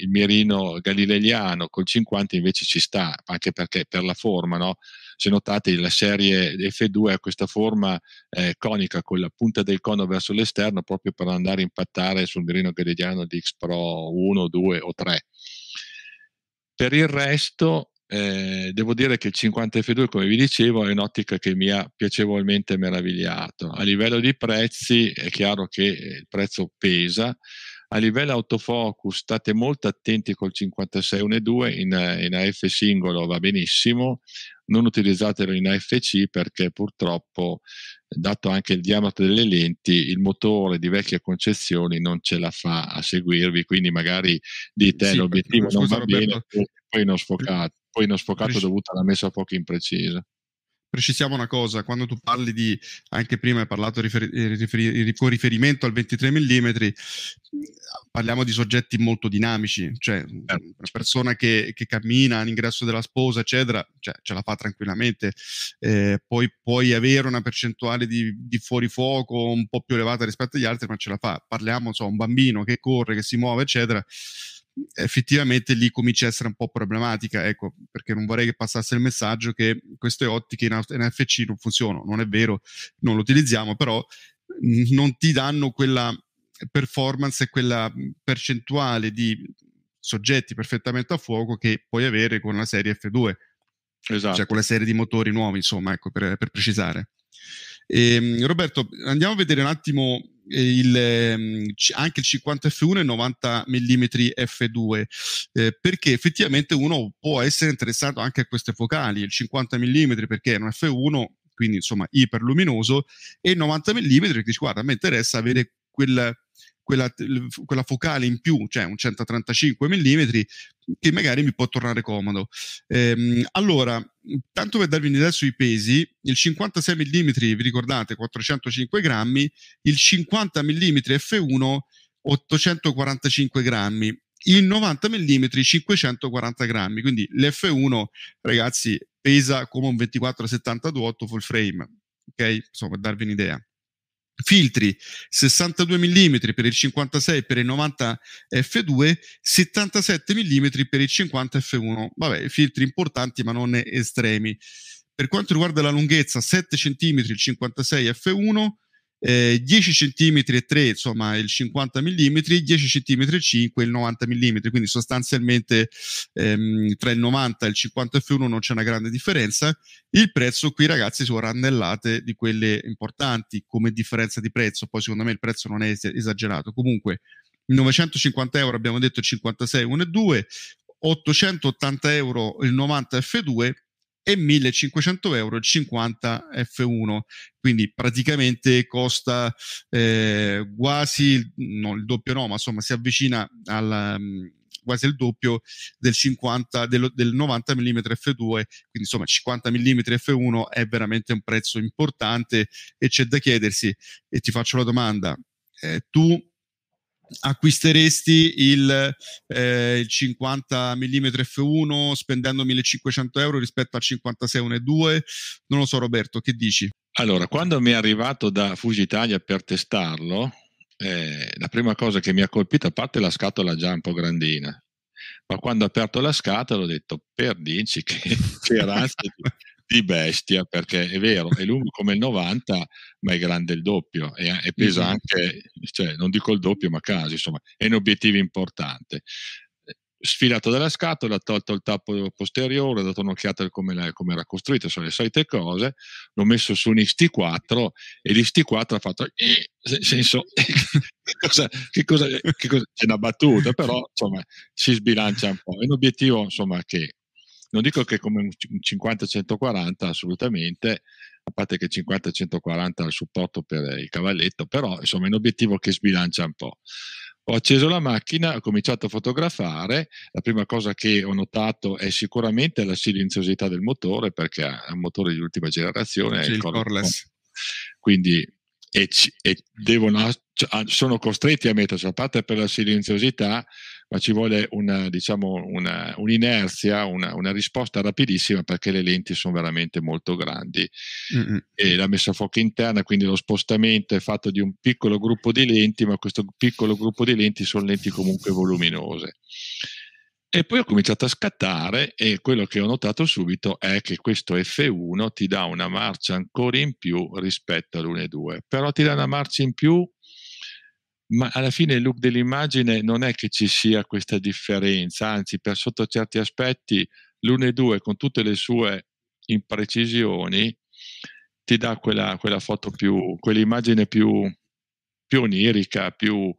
il, mirino galileiano, col 50 invece ci sta, anche perché per la forma, no? Se notate la serie F2 ha questa forma eh, conica con la punta del cono verso l'esterno proprio per andare a impattare sul mirino galileiano di X Pro 1, 2 o 3. Per il resto eh, devo dire che il 50 F2, come vi dicevo, è un'ottica che mi ha piacevolmente meravigliato. A livello di prezzi è chiaro che il prezzo pesa, a livello autofocus state molto attenti col 56 1 e 2 in, in AF singolo va benissimo, non utilizzatelo in AFC perché purtroppo, dato anche il diametro delle lenti, il motore di vecchie concezioni non ce la fa a seguirvi, quindi magari dite sì, l'obiettivo non va Roberto, bene, poi non sfocato, poi non sfocato dovuto alla messa a fuoco imprecisa precisiamo una cosa, quando tu parli di, anche prima hai parlato riferi, riferi, con riferimento al 23 mm, parliamo di soggetti molto dinamici, cioè certo. una persona che, che, cammina all'ingresso della sposa, eccetera, cioè, ce la fa tranquillamente, eh, poi puoi avere una percentuale di, di fuorifuoco un po' più elevata rispetto agli altri, ma ce la fa. Parliamo, so, un bambino che corre, che si muove, eccetera, effettivamente lì comincia a essere un po' problematica, ecco, perché non vorrei che passasse il messaggio che queste ottiche in NFC non funzionano, non è vero, non lo utilizziamo, però non ti danno quella performance e quella percentuale di soggetti perfettamente a fuoco che puoi avere con la serie F2, esatto. cioè con la serie di motori nuovi, insomma, ecco, per, per precisare. E, ehm, Roberto, andiamo a vedere un attimo il, ehm, anche il 50 F1 e 90 mm F2 eh, perché effettivamente uno può essere interessato anche a queste focali il 50 mm perché è un F1 quindi insomma iperluminoso e il 90 mm che dice guarda a me interessa avere quel quella, quella, focale in più, cioè un 135 mm, che magari mi può tornare comodo. Ehm, allora, tanto per darvi un'idea sui pesi, il 56 mm, vi ricordate, 405 grammi, il 50 mm F1, 845 grammi, il 90 mm 540 grammi, quindi l'F1 ragazzi pesa come un 24-72 full frame, ok? Insomma, per darvi un'idea filtri 62 mm per il 56 per il 90 f2 77 mm per il 50 f1 vabbè filtri importanti ma non estremi. Per quanto riguarda la lunghezza 7 cm il 56 f1 eh, 10 cm e 3 insomma il 50 mm 10 cm e 5 il 90 mm quindi sostanzialmente ehm, tra il 90 e il 50 f1 non c'è una grande differenza. Il prezzo qui ragazzi sono randellate di quelle importanti come differenza di prezzo. Poi secondo me il prezzo non è esagerato. Comunque 950 euro abbiamo detto il 56 1 e 2 880 euro il 90 f2 e 1500 euro il 50 F1 quindi praticamente costa eh, quasi no, il doppio no ma insomma si avvicina al um, quasi il doppio del 50 del, del 90 mm f2 quindi insomma 50 mm f1 è veramente un prezzo importante e c'è da chiedersi e ti faccio la domanda eh, tu acquisteresti il, eh, il 50 mm f1 spendendo 1500 euro rispetto al 56 1.2? Non lo so Roberto, che dici? Allora, quando mi è arrivato da Fuji Italia per testarlo, eh, la prima cosa che mi ha colpito, a parte la scatola già un po' grandina, ma quando ho aperto la scatola ho detto, per dici che, che razza di, bestia, perché è vero, è lungo come il 90, ma è grande il doppio e, e pesa anche, cioè, non dico il doppio, ma quasi, insomma, è un obiettivo importante sfilato dalla scatola, tolto il tappo posteriore, ho dato un'occhiata a come, come, era costruito, sono le solite cose, l'ho messo su un XT4 e l'XT4 ha fatto, eh, senso, che cosa, che cosa, che cosa, c'è una battuta, però insomma si sbilancia un po'. È un obiettivo insomma che non dico che come un 50-140 assolutamente, a parte che 50-140 ha il supporto per il cavalletto, però insomma è un obiettivo che sbilancia un po'. Ho acceso la macchina, ho cominciato a fotografare. La prima cosa che ho notato è sicuramente la silenziosità del motore, perché è un motore di ultima generazione. Sì, il coreless. Quindi e, e devono, cioè, sono costretti a mettersi a parte per la silenziosità, ma ci vuole una, diciamo, una, un'inerzia, una, una, risposta rapidissima perché le lenti sono veramente molto grandi. Mm-hmm. E la messa a fuoco interna, quindi lo spostamento è fatto di un piccolo gruppo di lenti, ma questo piccolo gruppo di lenti sono lenti comunque voluminose. E poi ho cominciato a scattare e quello che ho notato subito è che questo F1 ti dà una marcia ancora in più rispetto all'1.2, però ti dà una marcia in più, ma alla fine il look dell'immagine non è che ci sia questa differenza, anzi per sotto certi aspetti l'1.2 con tutte le sue imprecisioni ti dà quella, quella foto più, quell'immagine più, più onirica, più,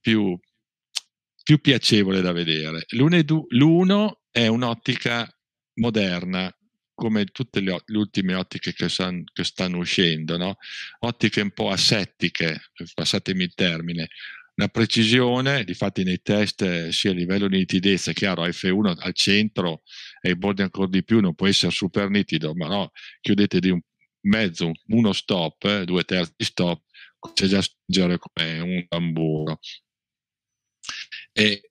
più, più piacevole da vedere. L'uno è un'ottica moderna, come tutte le, le ultime ottiche che, san, che stanno uscendo, no? ottiche un po' asettiche, passatemi il termine, una precisione, difatti nei test sia a livello di nitidezza, chiaro, F1 al centro e i bordi ancora di più non può essere super nitido, ma no, chiudete di un mezzo, uno stop, eh, due terzi stop, c'è già spingere come un tamburo. E,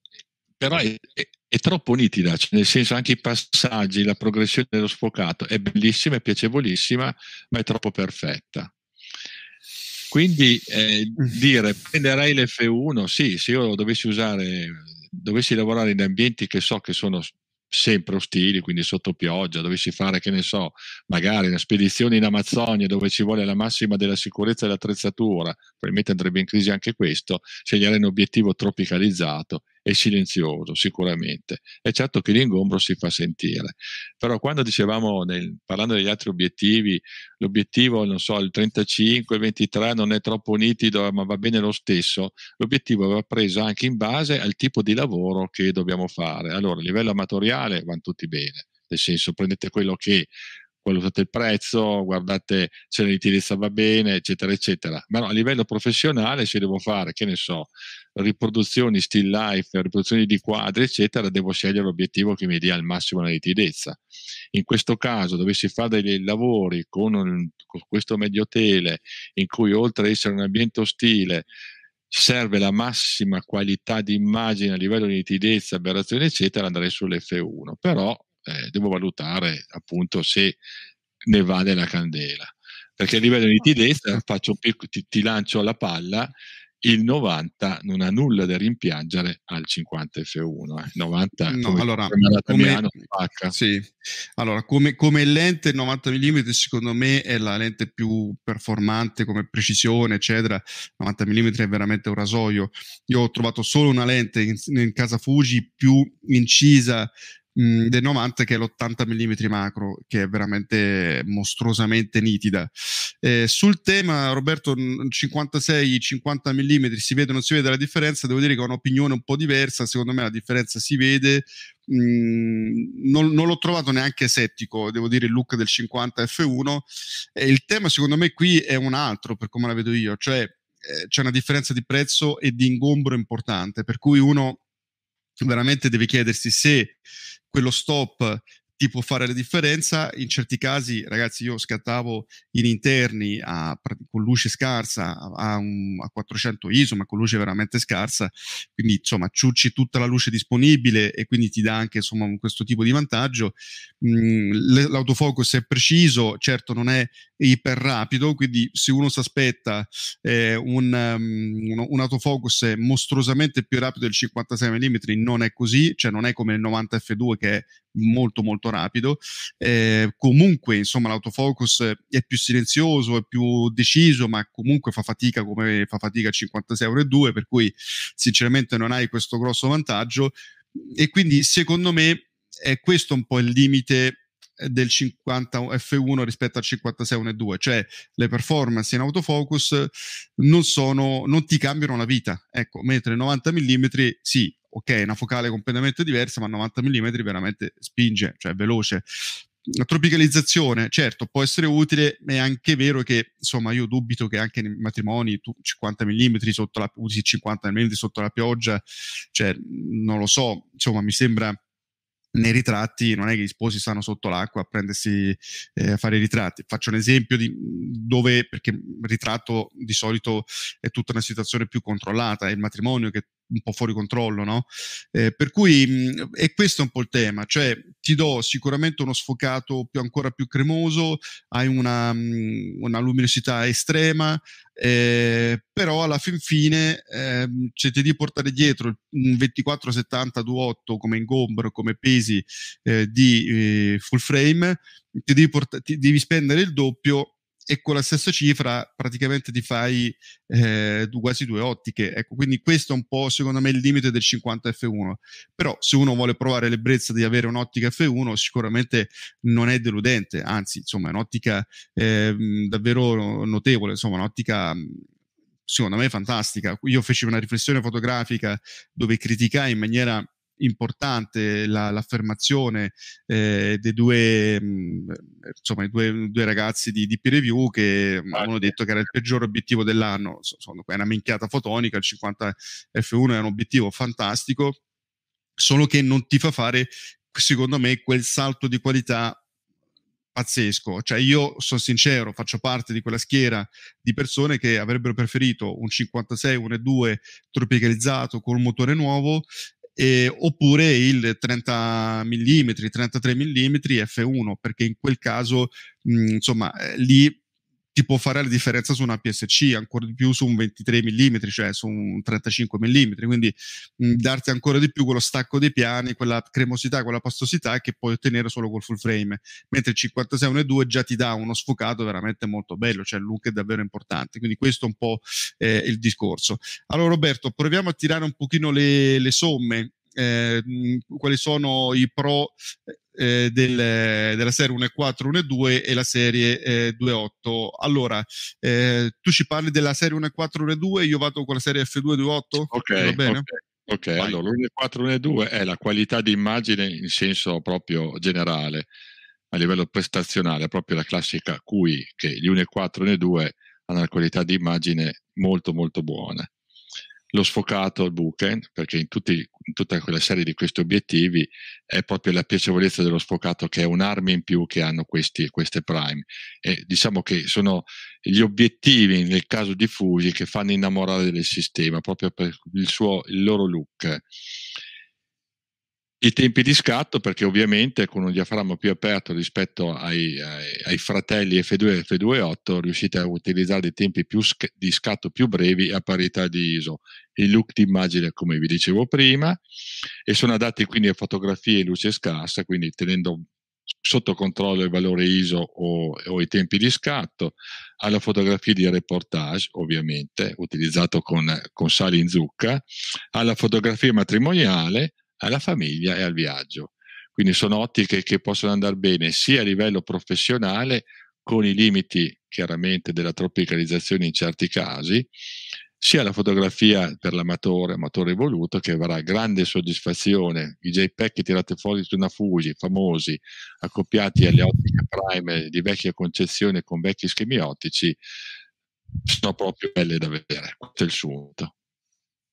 però è, è, è, troppo nitida, cioè nel senso anche i passaggi, la progressione dello sfocato è bellissima, è piacevolissima, ma è troppo perfetta. Quindi eh, dire prenderei l'F1, sì, se io dovessi usare, dovessi lavorare in ambienti che so che sono sempre ostili, quindi sotto pioggia, dovessi fare, che ne so, magari una spedizione in Amazzonia dove ci vuole la massima della sicurezza e dell'attrezzatura, probabilmente andrebbe in crisi anche questo, scegliere un obiettivo tropicalizzato e silenzioso sicuramente. È certo che l'ingombro si fa sentire, però quando dicevamo, nel, parlando degli altri obiettivi, l'obiettivo, non so, il 35, il 23 non è troppo nitido, ma va bene lo stesso, l'obiettivo va preso anche in base al tipo di lavoro che dobbiamo fare. Allora, a livello amatoriale vanno tutti bene, nel senso prendete quello che valutate il prezzo, guardate se la nitidezza va bene, eccetera, eccetera. Ma no, a livello professionale, se devo fare, che ne so, riproduzioni still life, riproduzioni di quadri, eccetera, devo scegliere l'obiettivo che mi dia al massimo la nitidezza. In questo caso, dovessi fare dei lavori con, un, con questo medio tele, in cui oltre ad essere un ambiente ostile, serve la massima qualità di immagine a livello di nitidezza, aberrazione, eccetera, andrei sull'F1. Però eh, devo valutare appunto se ne vale la candela. Perché a livello di nitidezza pic- ti, ti lancio la palla il 90 non ha nulla da rimpiangere al 50 F1. Eh. 90 no, come, allora, come, sì. allora come, come, lente 90 mm secondo me è la lente più performante come precisione eccetera 90 mm è veramente un rasoio io ho trovato solo una lente in, in casa Fuji più incisa mh, del 90 che è l'80 mm macro che è veramente mostruosamente nitida. Eh, sul tema Roberto 56-50 mm si vede o non si vede la differenza? Devo dire che ho un'opinione un po' diversa. Secondo me la differenza si vede Mm, non, non, l'ho trovato neanche settico, devo dire il look del 50 F1. E il tema secondo me qui è un altro per come la vedo io, cioè eh, c'è una differenza di prezzo e di ingombro importante, per cui uno veramente deve chiedersi se quello stop ti può fare la differenza. In certi casi, ragazzi, io scattavo in interni a, con luce scarsa a, un, a, 400 ISO, ma con luce veramente scarsa, quindi insomma ciucci tutta la luce disponibile e quindi ti dà anche insomma questo tipo di vantaggio. Mm, l'autofocus è preciso, certo non è iper rapido, quindi se uno si aspetta eh, un, um, un, autofocus mostruosamente più rapido del 56 mm, non è così, cioè non è come il 90 f2 che è molto molto rapido. Eh, comunque, insomma, l'autofocus è più silenzioso, è più deciso, ma comunque fa fatica come fa fatica il 56 euro e 2, per cui sinceramente non hai questo grosso vantaggio. E quindi, secondo me, è questo un po' il limite del 50 F1 rispetto al 56 1.2, cioè le performance in autofocus non sono non ti cambiano la vita. Ecco, mentre 90 mm sì, ok, una focale completamente diversa, ma 90 mm veramente spinge, cioè è veloce. La tropicalizzazione, certo, può essere utile, ma è anche vero che, insomma, io dubito che anche nei matrimoni tu 50 mm sotto la, usi 50 mm sotto la pioggia, cioè, non lo so, insomma, mi sembra nei ritratti non è che gli sposi stanno sotto l'acqua a prendersi eh, a fare i ritratti. Faccio un esempio di dove, perché il ritratto di solito è tutta una situazione più controllata, è il matrimonio che un po' fuori controllo, no? Eh, per cui, mh, e questo un po' il tema, cioè ti do sicuramente uno sfocato più, ancora più cremoso, hai una, mh, una luminosità estrema, eh, però alla fin fine eh, cerchi di portare dietro un 2470 2.8 come ingombro, come pesi eh, di eh, full frame, ti devi, port- ti devi spendere il doppio e con la stessa cifra praticamente ti fai eh, quasi due ottiche. Ecco, quindi questo è un po' secondo me il limite del 50 F1. Però se uno vuole provare l'ebbrezza di avere un'ottica F1 sicuramente non è deludente, anzi insomma è un'ottica eh, davvero notevole, insomma un'ottica secondo me fantastica. Io feci una riflessione fotografica dove criticai in maniera importante la, l'affermazione eh, dei due, mh, mm, insomma, i due, due, ragazzi di, di peer review che ah, hanno detto che era il peggior obiettivo dell'anno. Sono, è una minchiata fotonica, il 50 F1 è un obiettivo fantastico, solo che non ti fa fare, secondo me, quel salto di qualità pazzesco. Cioè, io sono sincero, faccio parte di quella schiera di persone che avrebbero preferito un 56, 1.2 tropicalizzato con un motore nuovo eh, oppure il 30 mm, 33 mm F1, perché in quel caso, mh, insomma, eh, lì ti può fare la differenza su una PSC, ancora di più su un 23 mm, cioè su un 35 mm, quindi mh, darti ancora di più quello stacco dei piani, quella cremosità, quella pastosità che puoi ottenere solo col full frame, mentre il 56 1.2 già ti dà uno sfocato veramente molto bello, cioè il look è davvero importante, quindi questo è un po' eh, il discorso. Allora Roberto, proviamo a tirare un pochino le, le somme. Eh, quali sono i pro eh, del, della serie 1.4, 1.2 e la serie eh, 2.8. Allora, eh, tu ci parli della serie 1.4, 1.2, io vado con la serie F2, 2.8? Ok, va bene? ok. Ok, Vai. allora l'1.4, 1.2 è la qualità di immagine in senso proprio generale, a livello prestazionale, proprio la classica QI, che gli 1.4 e 1.2 hanno una qualità di immagine molto molto buona lo sfocato, il bouquet, perché in, tutti, in, tutta quella serie di questi obiettivi è proprio la piacevolezza dello sfocato che è un'arma in più che hanno questi, queste prime. E diciamo che sono gli obiettivi, nel caso di Fuji, che fanno innamorare del sistema, proprio per il, suo, il loro look i tempi di scatto perché ovviamente con un diaframma più aperto rispetto ai, ai, ai fratelli F2 e F2.8 riuscite a utilizzare dei tempi sc- di scatto più brevi a parità di ISO. Il look di immagine come vi dicevo prima e sono adatti quindi a fotografie in luce scarsa, quindi tenendo sotto controllo il valore ISO o, o, i tempi di scatto, alla fotografia di reportage, ovviamente, utilizzato con, con sali in zucca, alla fotografia matrimoniale, alla famiglia e al viaggio. Quindi sono ottiche che possono andare bene sia a livello professionale, con i limiti chiaramente della tropicalizzazione in certi casi, sia la fotografia per l'amatore, amatore evoluto, che avrà grande soddisfazione. I JPEG che tirate fuori su una Fuji, famosi, accoppiati alle ottiche prime di vecchia concezione con vecchi schemi ottici, sono proprio belle da vedere. Questo è il sunto.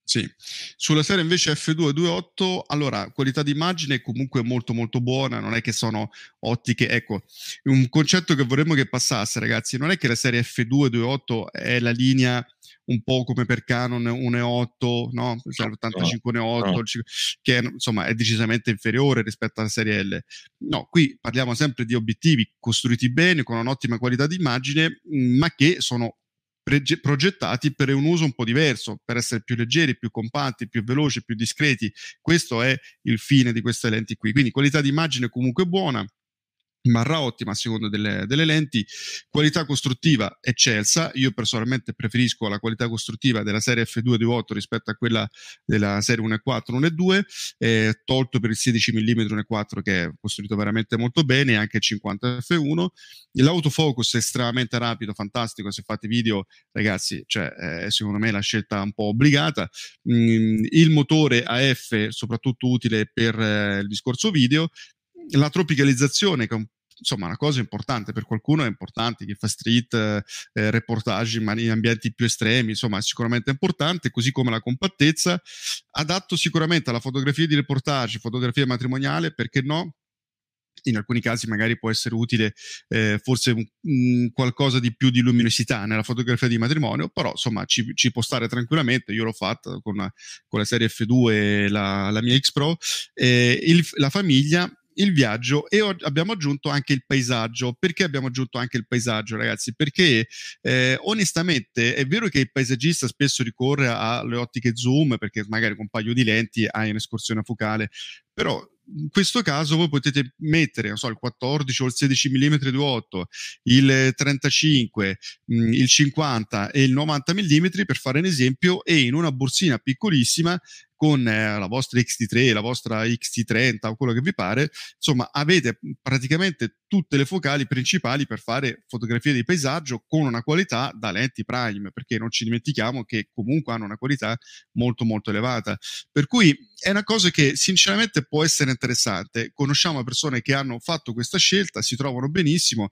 Sì, sulla serie invece F228, allora qualità di immagine è comunque molto molto buona, non è che sono ottiche, ecco, un concetto che vorremmo che passasse ragazzi, non è che la serie F228 è la linea un po' come per Canon 1.8, no? Cioè l'85 1.8, no. che insomma è decisamente inferiore rispetto alla serie L. No, qui parliamo sempre di obiettivi costruiti bene, con un'ottima qualità di immagine, ma che sono progettati per un uso un po' diverso, per essere più leggeri, più compatti, più veloci, più discreti. Questo è il fine di queste lenti qui. Quindi qualità di immagine comunque buona, barra ottima a seconda delle, delle, lenti, qualità costruttiva eccelsa, io personalmente preferisco la qualità costruttiva della serie F228 rispetto a quella della serie 1.4 1.2, eh, tolto per il 16 mm 1.4 che è costruito veramente molto bene, anche il 50 F1, l'autofocus è estremamente rapido, fantastico, se fate video ragazzi, cioè, eh, secondo me è la scelta un po' obbligata, mm, il motore AF soprattutto utile per eh, il discorso video, la tropicalizzazione, che è un insomma una cosa importante per qualcuno è importante chi fa street eh, reportage in, in, ambienti più estremi insomma è sicuramente importante così come la compattezza adatto sicuramente alla fotografia di reportage fotografia matrimoniale perché no? In alcuni casi magari può essere utile eh, forse un qualcosa di più di luminosità nella fotografia di matrimonio, però insomma ci, ci può stare tranquillamente, io l'ho fatta con, con la serie F2 e la, la mia X Pro, eh, il, la famiglia il viaggio e abbiamo aggiunto anche il paesaggio. Perché abbiamo aggiunto anche il paesaggio, ragazzi? Perché eh, onestamente è vero che il paesaggista spesso ricorre alle ottiche zoom perché magari con un paio di lenti hai un'escursione focale, però in questo caso voi potete mettere so, il 14 o il 16 mm 2.8, il 35, mm, il 50 e il 90 mm per fare un esempio e in una borsina piccolissima con eh, la vostra XT3, la vostra XT30 o quello che vi pare, insomma avete praticamente tutte le focali principali per fare fotografie di paesaggio con una qualità da lenti prime, perché non ci dimentichiamo che comunque hanno una qualità molto molto elevata. Per cui è una cosa che sinceramente può essere interessante. Conosciamo persone che hanno fatto questa scelta, si trovano benissimo,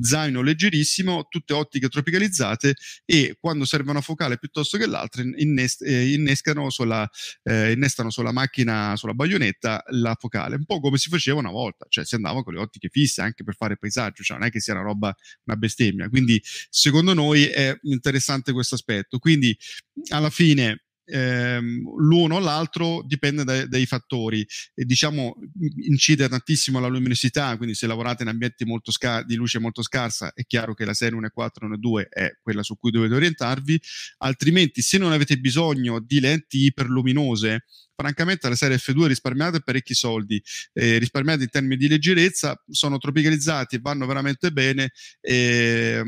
zaino leggerissimo, tutte ottiche tropicalizzate e quando serve una focale piuttosto che l'altra innest- eh, innescano sulla, eh, innestano sulla macchina, sulla baionetta la focale, un po' come si faceva una volta, cioè si andava con le ottiche fisse anche per fare paesaggio, cioè non è che sia una roba, una bestemmia. Quindi secondo noi è interessante questo aspetto. Quindi alla fine ehm, l'uno o l'altro dipende dai, dai fattori. E diciamo incide tantissimo la luminosità quindi se lavorate in ambienti molto scar- di luce molto scarsa è chiaro che la serie 1.4 1.2 è quella su cui dovete orientarvi. Altrimenti se non avete bisogno di lenti iperluminose francamente la serie F2 risparmiate parecchi soldi, eh, risparmiate in termini di leggerezza, sono tropicalizzati, vanno veramente bene, eh,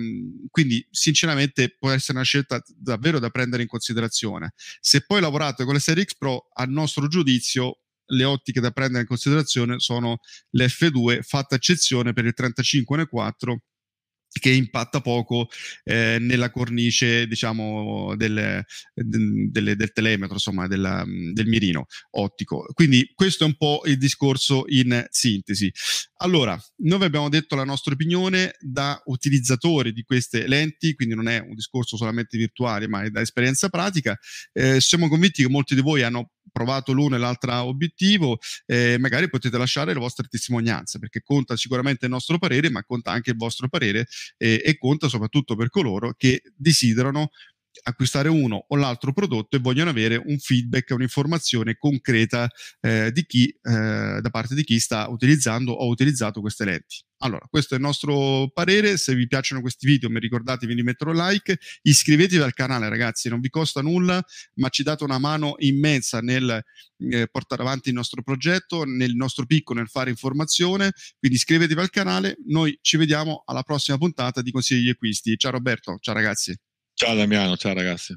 quindi sinceramente può essere una scelta davvero da prendere in considerazione. Se poi lavorate con le serie X Pro, a nostro giudizio le ottiche da prendere in considerazione sono le F2, fatta eccezione per il 35 1.4 che impatta poco eh, nella cornice diciamo del, del, del telemetro insomma della, del mirino ottico. Quindi questo è un po' il discorso in sintesi. Allora noi vi abbiamo detto la nostra opinione da utilizzatori di queste lenti quindi non è un discorso solamente virtuale ma è da esperienza pratica. Eh, siamo convinti che molti di voi hanno provato l'uno e l'altro obiettivo, eh, magari potete lasciare le vostre testimonianze, perché conta sicuramente il nostro parere, ma conta anche il vostro parere eh, e conta soprattutto per coloro che desiderano acquistare uno o l'altro prodotto e vogliono avere un feedback, un'informazione concreta eh, di chi, eh, da parte di chi sta utilizzando o ha utilizzato queste lenti. Allora, questo è il nostro parere. Se vi piacciono questi video, mi ricordatevi di mettere un like. Iscrivetevi al canale, ragazzi, non vi costa nulla, ma ci date una mano immensa nel eh, portare avanti il nostro progetto, nel nostro picco, nel fare informazione. Quindi iscrivetevi al canale. Noi ci vediamo alla prossima puntata di Consigli di Acquisti. Ciao Roberto, ciao ragazzi. Ciao Damiano, ciao ragazzi.